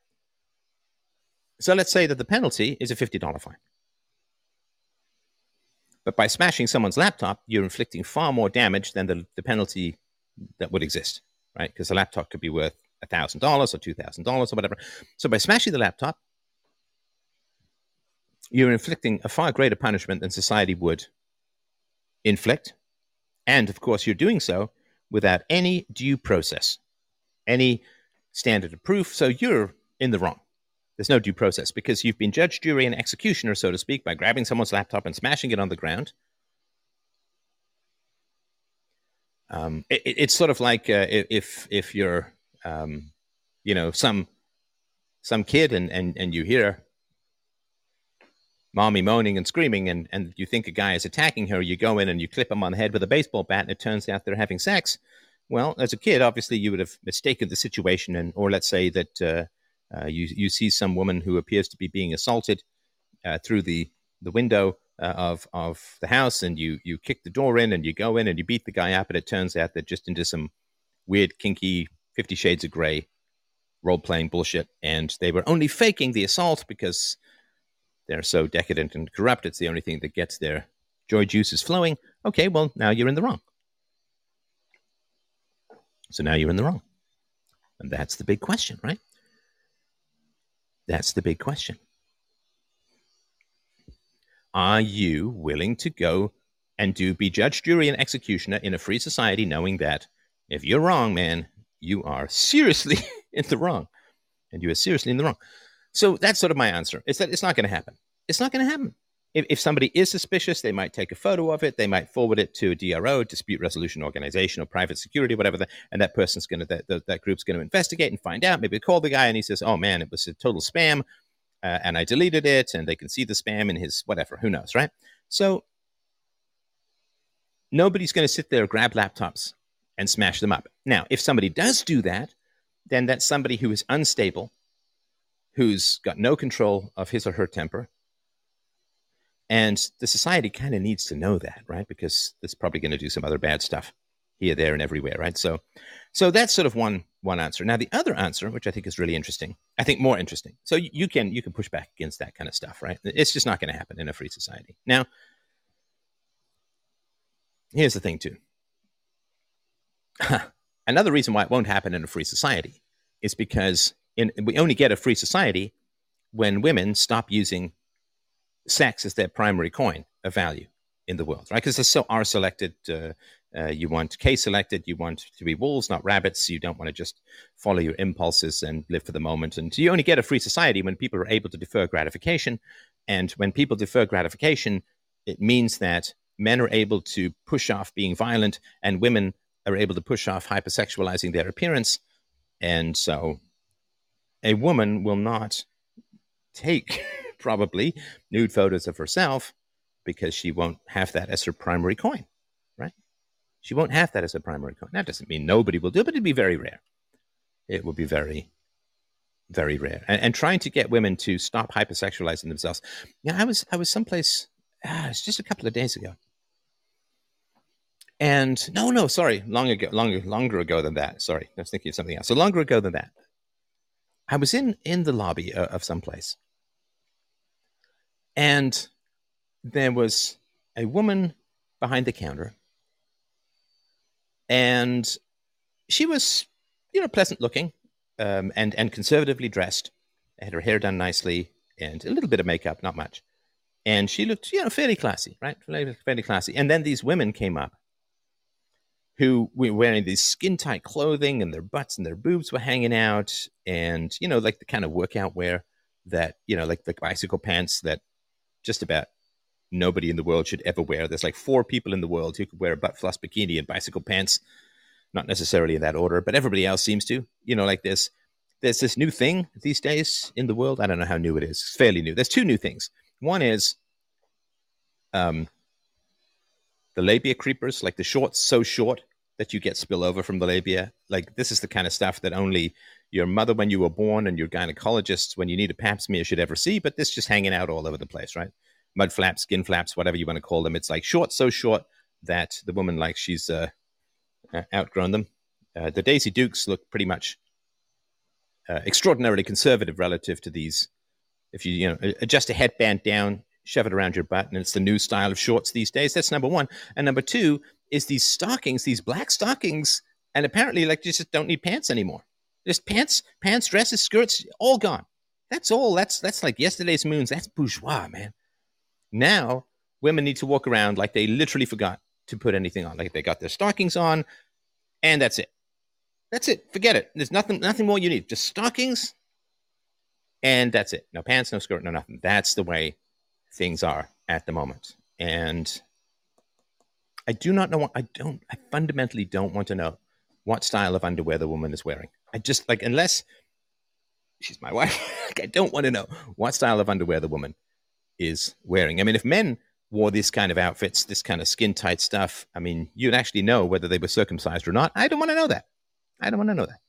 So let's say that the penalty is a $50 fine. But by smashing someone's laptop, you're inflicting far more damage than the, the penalty that would exist, right? Because the laptop could be worth $1,000 or $2,000 or whatever. So by smashing the laptop, you're inflicting a far greater punishment than society would inflict. And of course, you're doing so without any due process, any standard of proof. So you're in the wrong. There's no due process because you've been judge, jury, and executioner, so to speak, by grabbing someone's laptop and smashing it on the ground. Um, it, it's sort of like uh, if if you're um, you know some some kid and and and you hear mommy moaning and screaming and, and you think a guy is attacking her, you go in and you clip him on the head with a baseball bat and it turns out they're having sex. Well, as a kid, obviously you would have mistaken the situation and or let's say that uh, uh, you you see some woman who appears to be being assaulted uh, through the the window uh, of of the house and you you kick the door in and you go in and you beat the guy up and it turns out they're just into some weird kinky 50 shades of gray role playing bullshit and they were only faking the assault because they're so decadent and corrupt. It's the only thing that gets their joy juices flowing. Okay, well, now you're in the wrong. So now you're in the wrong. And that's the big question, right? That's the big question. Are you willing to go and do be judge, jury, and executioner in a free society, knowing that if you're wrong, man, you are seriously in the wrong. And you are seriously in the wrong. So that's sort of my answer. It's that it's not going to happen. It's not going to happen. If, if somebody is suspicious, they might take a photo of it. They might forward it to a DRO, dispute resolution organization, or private security, whatever. The, and that person's going to that, that, that group's going to investigate and find out. Maybe call the guy and he says, "Oh man, it was a total spam, uh, and I deleted it." And they can see the spam in his whatever. Who knows, right? So nobody's going to sit there grab laptops and smash them up. Now, if somebody does do that, then that's somebody who is unstable who's got no control of his or her temper. And the society kind of needs to know that, right? Because it's probably going to do some other bad stuff here, there, and everywhere, right? So, so that's sort of one one answer. Now, the other answer, which I think is really interesting, I think more interesting. So you can you can push back against that kind of stuff, right? It's just not going to happen in a free society. Now, here's the thing, too. Another reason why it won't happen in a free society is because in, we only get a free society when women stop using sex as their primary coin of value in the world, right? Because there's so R selected. Uh, uh, you want K selected. You want to be wolves, not rabbits. You don't want to just follow your impulses and live for the moment. And you only get a free society when people are able to defer gratification. And when people defer gratification, it means that men are able to push off being violent and women are able to push off hypersexualizing their appearance. And so a woman will not take probably nude photos of herself because she won't have that as her primary coin, right? She won't have that as a primary coin. That doesn't mean nobody will do it, but it'd be very rare. It would be very, very rare. And, and trying to get women to stop hypersexualizing themselves. Yeah, I was I was someplace. Ah, it's just a couple of days ago. And no, no, sorry, long ago, longer, longer ago than that. Sorry, I was thinking of something else. So longer ago than that, I was in in the lobby of, of some place, and there was a woman behind the counter, and she was, you know, pleasant looking, um, and and conservatively dressed. Had her hair done nicely, and a little bit of makeup, not much, and she looked, you know, fairly classy, right? Fairly classy. And then these women came up who were wearing these skin tight clothing and their butts and their boobs were hanging out and you know like the kind of workout wear that you know like the bicycle pants that just about nobody in the world should ever wear. There's like four people in the world who could wear a butt floss bikini and bicycle pants. Not necessarily in that order but everybody else seems to. You know like this there's this new thing these days in the world. I don't know how new it is. It's fairly new. There's two new things. One is um the labia creepers, like the shorts so short that you get spillover from the labia. Like this is the kind of stuff that only your mother when you were born and your gynecologists when you need a pap smear should ever see, but this just hanging out all over the place, right? Mud flaps, skin flaps, whatever you want to call them. It's like short, so short that the woman like she's uh, uh outgrown them. Uh, the Daisy Dukes look pretty much uh, extraordinarily conservative relative to these. If you you know adjust a headband down, shove it around your butt, and it's the new style of shorts these days. That's number one. And number two is these stockings, these black stockings, and apparently, like, you just don't need pants anymore. Just pants, pants, dresses, skirts, all gone. That's all. That's that's like yesterday's moons. That's bourgeois, man. Now women need to walk around like they literally forgot to put anything on. Like they got their stockings on, and that's it. That's it. Forget it. There's nothing, nothing more you need. Just stockings, and that's it. No pants, no skirt, no nothing. That's the way things are at the moment. And I do not know. What I don't. I fundamentally don't want to know what style of underwear the woman is wearing. I just like unless she's my wife. like, I don't want to know what style of underwear the woman is wearing. I mean, if men wore this kind of outfits, this kind of skin tight stuff, I mean, you'd actually know whether they were circumcised or not. I don't want to know that. I don't want to know that.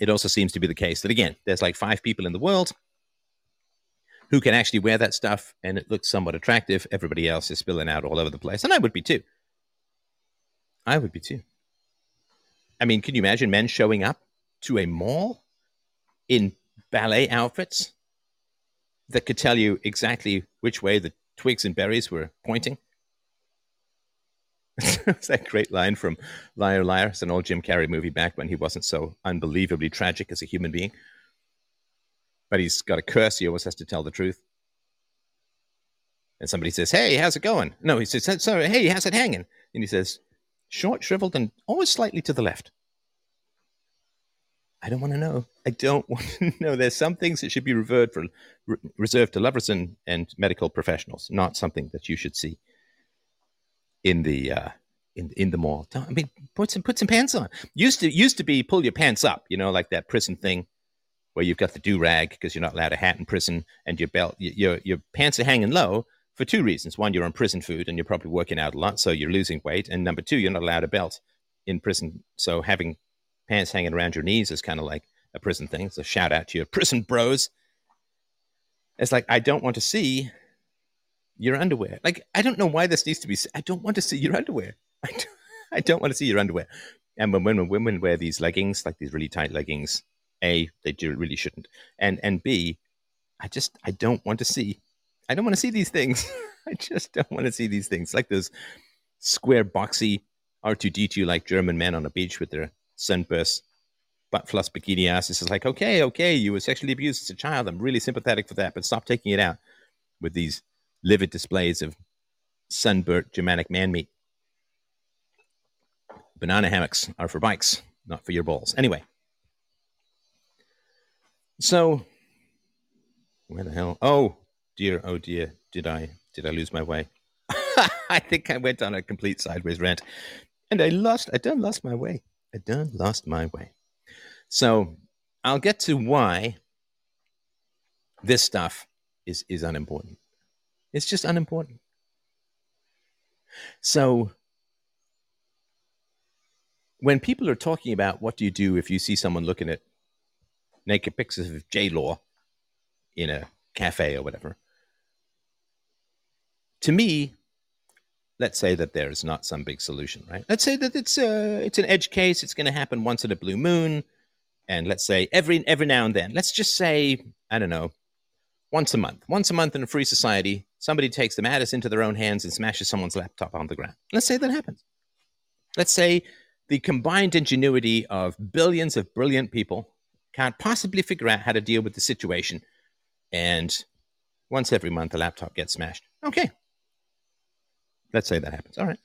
It also seems to be the case that again, there's like five people in the world who can actually wear that stuff and it looks somewhat attractive. Everybody else is spilling out all over the place. And I would be too. I would be too. I mean, can you imagine men showing up to a mall in ballet outfits that could tell you exactly which way the twigs and berries were pointing? it's that great line from Liar Liar. It's an old Jim Carrey movie back when he wasn't so unbelievably tragic as a human being but he's got a curse. He always has to tell the truth. And somebody says, Hey, how's it going? No, he says, Sorry, hey, how's it hanging? And he says, Short, shriveled, and always slightly to the left. I don't want to know. I don't want to know. There's some things that should be reserved for reserved to lovers and, and medical professionals, not something that you should see in the uh, in in the mall. I mean, put some put some pants on. Used to used to be pull your pants up, you know, like that prison thing where you've got the do rag because you're not allowed a hat in prison, and your belt, your your pants are hanging low for two reasons. One, you're on prison food, and you're probably working out a lot, so you're losing weight. And number two, you're not allowed a belt in prison, so having pants hanging around your knees is kind of like a prison thing. So a shout out to your prison bros. It's like I don't want to see your underwear. Like I don't know why this needs to be. I don't want to see your underwear. I don't, I don't want to see your underwear. And when women women wear these leggings, like these really tight leggings, a, they do, really shouldn't, and and B, I just I don't want to see. I don't want to see these things. I just don't want to see these things like those square boxy R2D2 like German men on a beach with their sunburst butt floss bikini asses. It's like, okay, okay, you were sexually abused as a child. I'm really sympathetic for that, but stop taking it out with these livid displays of sunburnt Germanic man meat. Banana hammocks are for bikes, not for your balls. Anyway, so, where the hell? Oh dear, oh dear, did I did I lose my way? I think I went on a complete sideways rant, and I lost. I done lost my way. I done lost my way. So I'll get to why this stuff is is unimportant. It's just unimportant. So when people are talking about what do you do if you see someone looking at naked pictures of J Law in a cafe or whatever, to me, let's say that there is not some big solution, right? Let's say that it's a, it's an edge case. It's going to happen once in a blue moon, and let's say every every now and then. Let's just say I don't know, once a month. Once a month in a free society, somebody takes the matters into their own hands and smashes someone's laptop on the ground. Let's say that happens. Let's say the combined ingenuity of billions of brilliant people can't possibly figure out how to deal with the situation. And once every month, a laptop gets smashed. Okay. Let's say that happens. All right.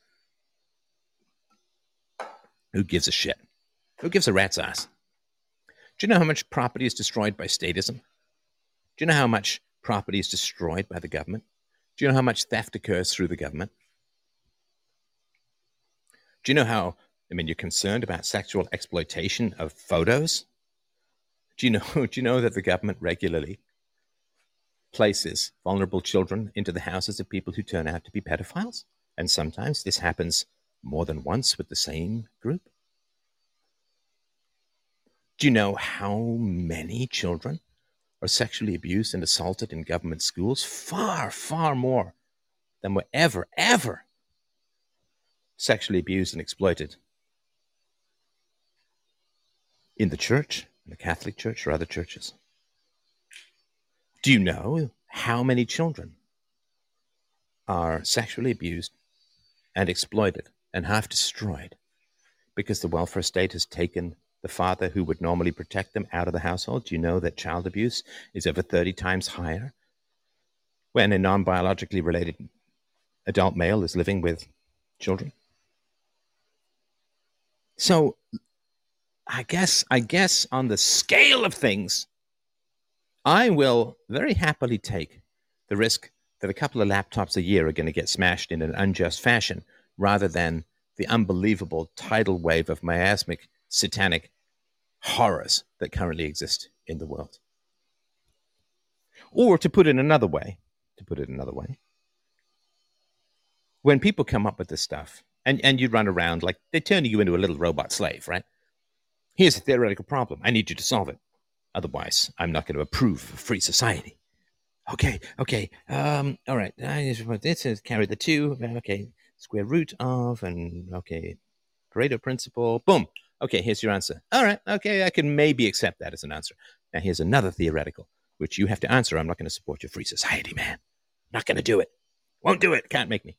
Who gives a shit? Who gives a rat's ass? Do you know how much property is destroyed by statism? Do you know how much property is destroyed by the government? Do you know how much theft occurs through the government? Do you know how, I mean, you're concerned about sexual exploitation of photos? Do you know, do you know that the government regularly places vulnerable children into the houses of people who turn out to be pedophiles? And sometimes this happens more than once with the same group. Do you know how many children are sexually abused and assaulted in government schools? Far, far more than were ever, ever sexually abused and exploited in the church, in the Catholic Church, or other churches. Do you know how many children are sexually abused and exploited and half destroyed because the welfare state has taken the father who would normally protect them out of the household? Do you know that child abuse is over 30 times higher when a non biologically related adult male is living with children? So I guess I guess on the scale of things, I will very happily take the risk that a couple of laptops a year are going to get smashed in an unjust fashion rather than the unbelievable tidal wave of miasmic satanic horrors that currently exist in the world. Or to put it another way, to put it another way, when people come up with this stuff and, and you run around like they turn you into a little robot slave, right? Here's a theoretical problem. I need you to solve it. Otherwise, I'm not going to approve of free society. Okay, okay. Um, all right. This is carry the two. Okay, square root of, and okay, Pareto principle. Boom. Okay, here's your answer. All right. Okay, I can maybe accept that as an answer. Now, here's another theoretical, which you have to answer. I'm not going to support your free society, man. Not going to do it. Won't do it. Can't make me.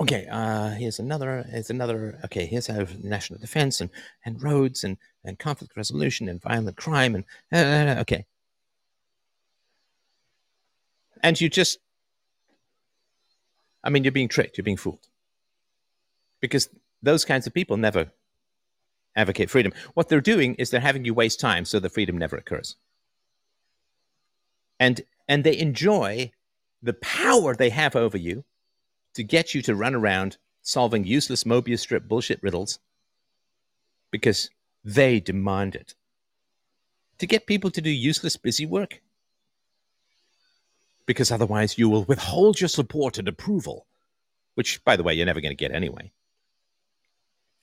Okay, uh, here's another. Here's another. Okay, here's how national defense and, and roads and, and conflict resolution and violent crime and uh, okay. And you just, I mean, you're being tricked. You're being fooled because those kinds of people never advocate freedom. What they're doing is they're having you waste time so the freedom never occurs. And and they enjoy the power they have over you to get you to run around solving useless Mobius strip bullshit riddles because they demand it. To get people to do useless busy work. Because otherwise you will withhold your support and approval, which, by the way, you're never going to get anyway.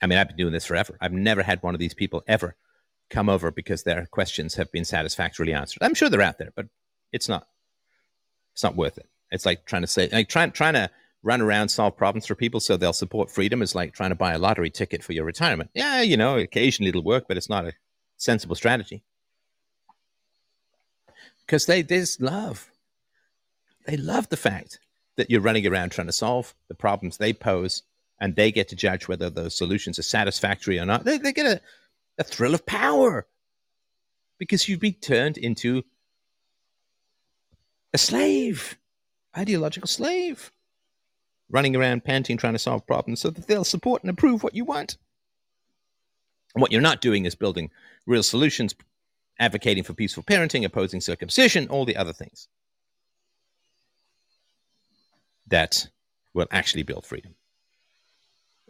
I mean, I've been doing this forever. I've never had one of these people ever come over because their questions have been satisfactorily answered. I'm sure they're out there, but it's not. It's not worth it. It's like trying to say, like trying trying to run around, solve problems for people so they'll support freedom is like trying to buy a lottery ticket for your retirement. Yeah, you know, occasionally it'll work, but it's not a sensible strategy. Because they, just love, they love the fact that you're running around trying to solve the problems they pose and they get to judge whether those solutions are satisfactory or not. They, they get a, a thrill of power because you've been turned into a slave, ideological slave running around panting trying to solve problems so that they'll support and approve what you want. And what you're not doing is building real solutions, advocating for peaceful parenting, opposing circumcision, all the other things that will actually build freedom.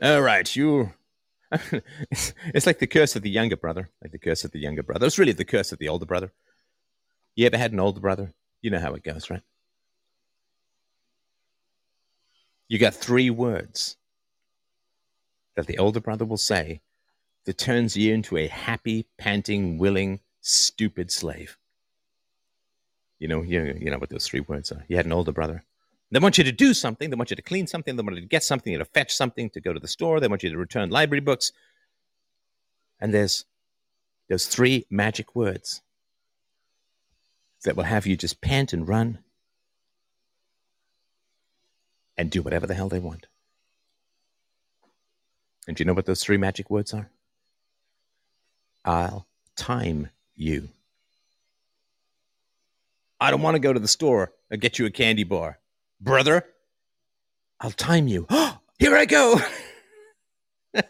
All right, you. it's like the curse of the younger brother, like the curse of the younger brother. It's really the curse of the older brother. You ever had an older brother? You know how it goes, right? You got three words that the older brother will say that turns you into a happy, panting, willing, stupid slave. You know, you, you know what those three words are. You had an older brother. They want you to do something. They want you to clean something. They want you to get something, You to fetch something, to go to the store. They want you to return library books. And there's those three magic words that will have you just pant and run and do whatever the hell they want. And do you know what those three magic words are? I'll time you. I don't want to go to the store and get you a candy bar. Brother, I'll time you. Here I go.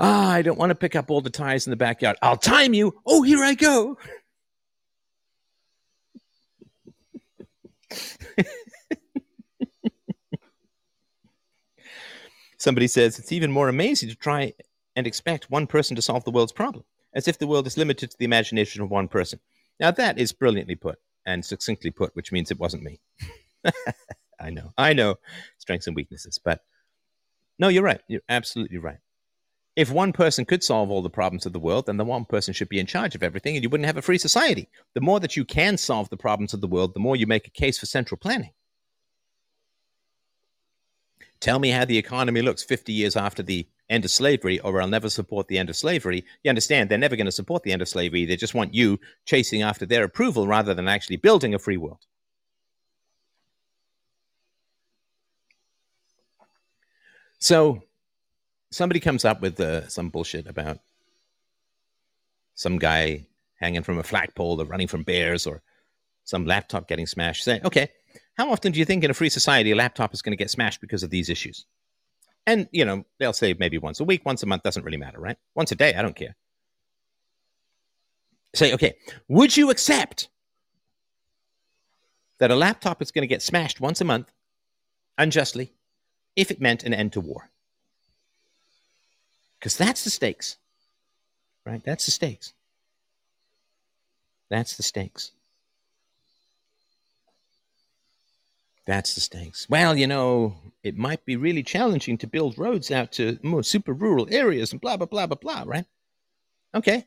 Ah, I don't want to pick up all the tires in the backyard. I'll time you. Oh, here I go. Somebody says it's even more amazing to try and expect one person to solve the world's problem, as if the world is limited to the imagination of one person. Now, that is brilliantly put and succinctly put, which means it wasn't me. I know, I know strengths and weaknesses, but no, you're right. You're absolutely right. If one person could solve all the problems of the world, then the one person should be in charge of everything and you wouldn't have a free society. The more that you can solve the problems of the world, the more you make a case for central planning. Tell me how the economy looks 50 years after the end of slavery, or I'll never support the end of slavery. You understand, they're never going to support the end of slavery. They just want you chasing after their approval rather than actually building a free world. So somebody comes up with uh, some bullshit about some guy hanging from a flagpole or running from bears or some laptop getting smashed. Say, okay, how often do you think in a free society a laptop is going to get smashed because of these issues? And, you know, they'll say maybe once a week, once a month, doesn't really matter, right? Once a day, I don't care. Say, okay, would you accept that a laptop is going to get smashed once a month unjustly if it meant an end to war? Because that's the stakes, right? That's the stakes. That's the stakes. That's the stakes. Well, you know, it might be really challenging to build roads out to more super rural areas and blah, blah, blah, blah, blah, right? Okay.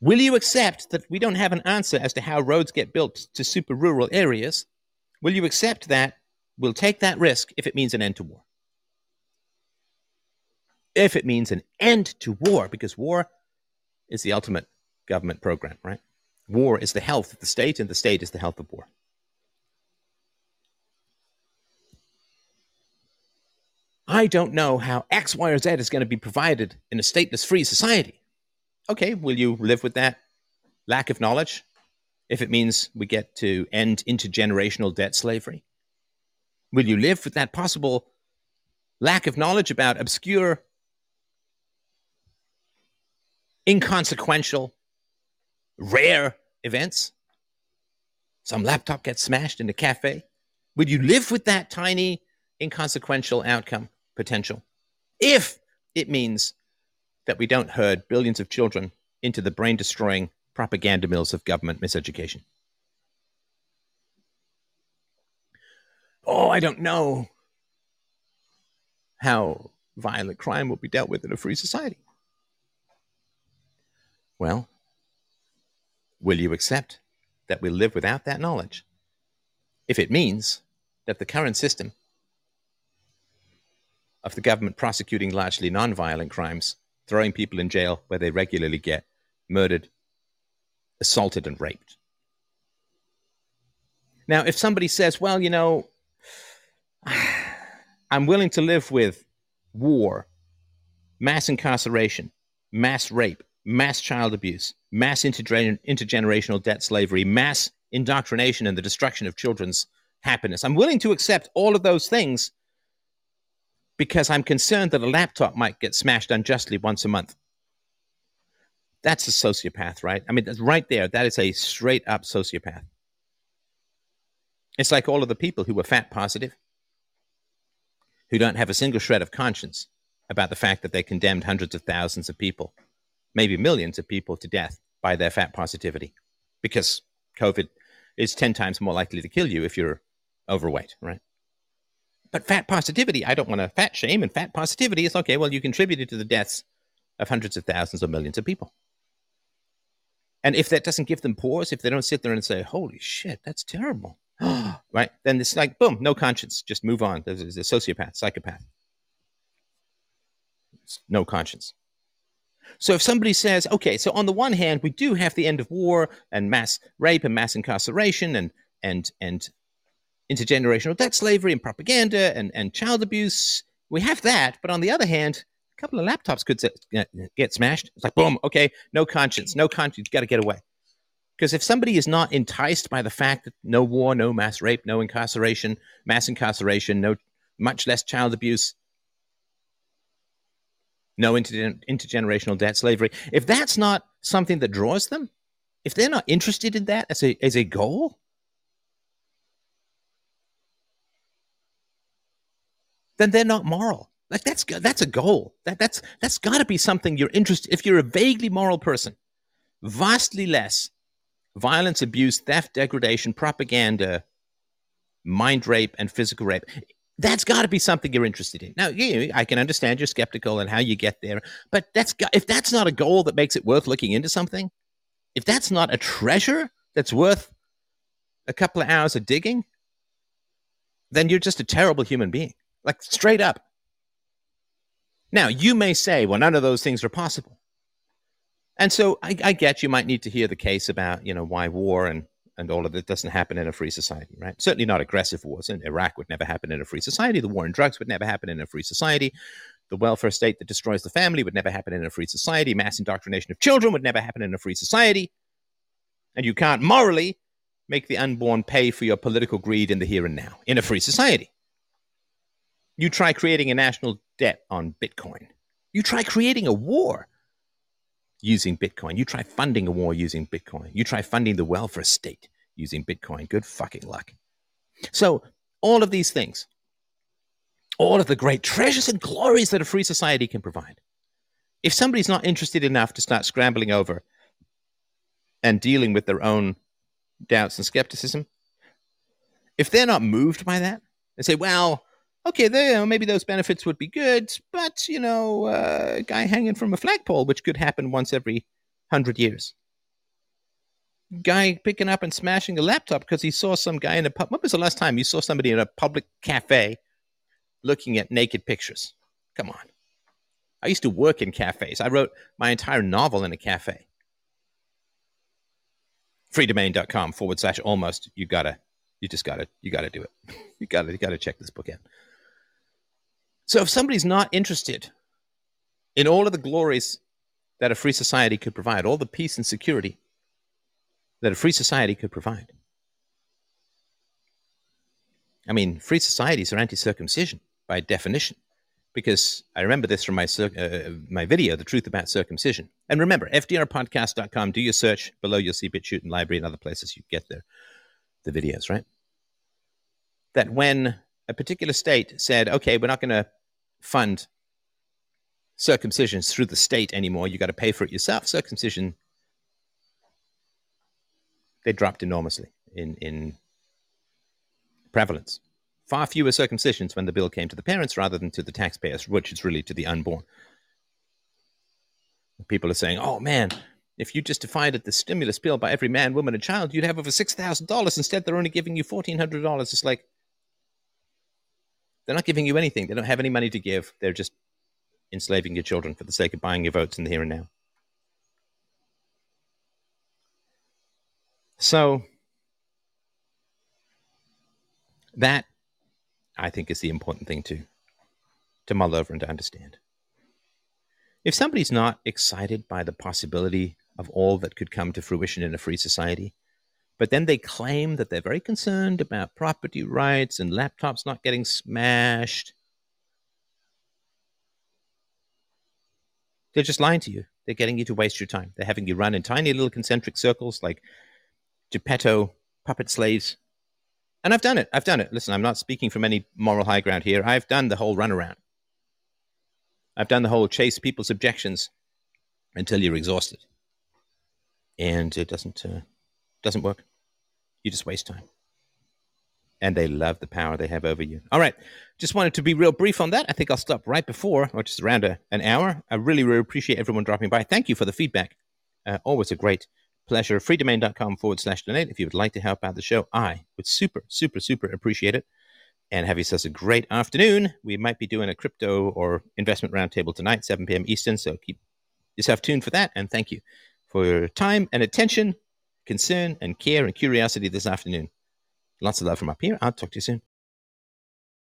Will you accept that we don't have an answer as to how roads get built to super rural areas? Will you accept that we'll take that risk if it means an end to war? If it means an end to war, because war is the ultimate government program, right? War is the health of the state, and the state is the health of war. I don't know how X, Y, or Z is going to be provided in a stateless free society. Okay, will you live with that lack of knowledge if it means we get to end intergenerational debt slavery? Will you live with that possible lack of knowledge about obscure, inconsequential, rare events? Some laptop gets smashed in a cafe. Would you live with that tiny, inconsequential outcome? potential. If it means that we don't herd billions of children into the brain destroying propaganda mills of government miseducation. Oh, I don't know how violent crime will be dealt with in a free society. Well, will you accept that we live without that knowledge if it means that the current system of the government prosecuting largely non-violent crimes, throwing people in jail where they regularly get murdered, assaulted, and raped. Now, if somebody says, well, you know, I'm willing to live with war, mass incarceration, mass rape, mass child abuse, mass intergener- intergenerational debt slavery, mass indoctrination, and the destruction of children's happiness. I'm willing to accept all of those things because I'm concerned that a laptop might get smashed unjustly once a month. That's a sociopath, right? I mean, that's right there. That is a straight up sociopath. It's like all of the people who were fat positive, who don't have a single shred of conscience about the fact that they condemned hundreds of thousands of people, maybe millions of people to death by their fat positivity, because COVID is 10 times more likely to kill you if you're overweight, right? But fat positivity, I don't want to fat shame, and fat positivity is okay, well, you contributed to the deaths of hundreds of thousands or millions of people. And if that doesn't give them pause, if they don't sit there and say, holy shit, that's terrible, right? Then it's like, boom, no conscience, just move on. There's a sociopath, psychopath. No conscience. So if somebody says, okay, so on the one hand, we do have the end of war and mass rape and mass incarceration and and and intergenerational debt slavery and propaganda and, and child abuse. We have that, but on the other hand, a couple of laptops could uh, get smashed. It's like boom, okay, no conscience, no conscience, got to get away. Because if somebody is not enticed by the fact that no war, no mass rape, no incarceration, mass incarceration, no much less child abuse, no intergen- intergenerational debt slavery, if that's not something that draws them, if they're not interested in that as a, as a goal, then they're not moral. Like that's that's a goal. That that's that's got to be something you're interested. If you're a vaguely moral person, vastly less violence, abuse, theft, degradation, propaganda, mind rape, and physical rape that's got to be something you're interested in. Now, you I can understand you're skeptical and how you get there, but that's if that's not a goal that makes it worth looking into something, if that's not a treasure that's worth a couple of hours of digging, then you're just a terrible human being, like straight up. Now, you may say, well, none of those things are possible. And so I, I get you might need to hear the case about, you know, why war and and all of that doesn't happen in a free society, right? Certainly not aggressive wars. In Iraq would never happen in a free society. The war on drugs would never happen in a free society. The welfare state that destroys the family would never happen in a free society. Mass indoctrination of children would never happen in a free society. And you can't morally make the unborn pay for your political greed in the here and now in a free society. You try creating a national debt on Bitcoin. You try creating a war using Bitcoin. You try funding a war using Bitcoin. You try funding the welfare state using Bitcoin. Good fucking luck. So, all of these things, all of the great treasures and glories that a free society can provide. If somebody's not interested enough to start scrambling over and dealing with their own doubts and skepticism, if they're not moved by that and say, well, okay, there, maybe those benefits would be good, but you know, uh, a guy hanging from a flagpole, which could happen once every hundred years. Guy picking up and smashing a laptop because he saw some guy in a pub. When was the last time you saw somebody in a public cafe looking at naked pictures? Come on. I used to work in cafes. I wrote my entire novel in a cafe. Freedomain.com forward slash almost. You gotta, you just gotta, you gotta do it. you gotta, you gotta check this book out. So if somebody's not interested in all of the glories that a free society could provide, all the peace and security that a free society could provide. I mean, free societies are anti circumcision by definition, because I remember this from my, uh, my video, The Truth About Circumcision. And remember, fdrpodcast.com, do your search. Below, you'll see BitChute and Library and other places you get the, the videos, right? That when a particular state said, okay, we're not going to fund circumcisions through the state anymore. You got to pay for it yourself. Circumcision, they dropped enormously in, in prevalence. Far fewer circumcisions when the bill came to the parents rather than to the taxpayers, which is really to the unborn. People are saying, oh man, if you just divided the stimulus bill by every man, woman, and child, you'd have over $6,000. Instead, they're only giving you $1,400. It's like, they're not giving you anything. They don't have any money to give. They're just enslaving your children for the sake of buying your votes in the here and now. So that I think is the important thing to to mull over and to understand. If somebody's not excited by the possibility of all that could come to fruition in a free society, but then they claim that they're very concerned about property rights and laptops not getting smashed. They're just lying to you. They're getting you to waste your time. They're having you run in tiny little concentric circles like Geppetto puppet slaves. And I've done it. I've done it. Listen, I'm not speaking from any moral high ground here. I've done the whole runaround. I've done the whole chase people's objections until you're exhausted. And it doesn't. Uh, doesn't work. You just waste time. and they love the power they have over you. All right. Just wanted to be real brief on that. I think I'll stop right before, or just around a, an hour. I really, really appreciate everyone dropping by. Thank you for the feedback. Uh, always a great pleasure. Freedomain.com forward slash donate. If you would like to help out the show, I would super, super, super appreciate it. And have yourselves a great afternoon. We might be doing a crypto or investment roundtable tonight, 7 p.m. Eastern. So keep yourself tuned for that. And thank you for your time and attention, concern, and care and curiosity this afternoon. Lots of love from up here. I'll talk to you soon.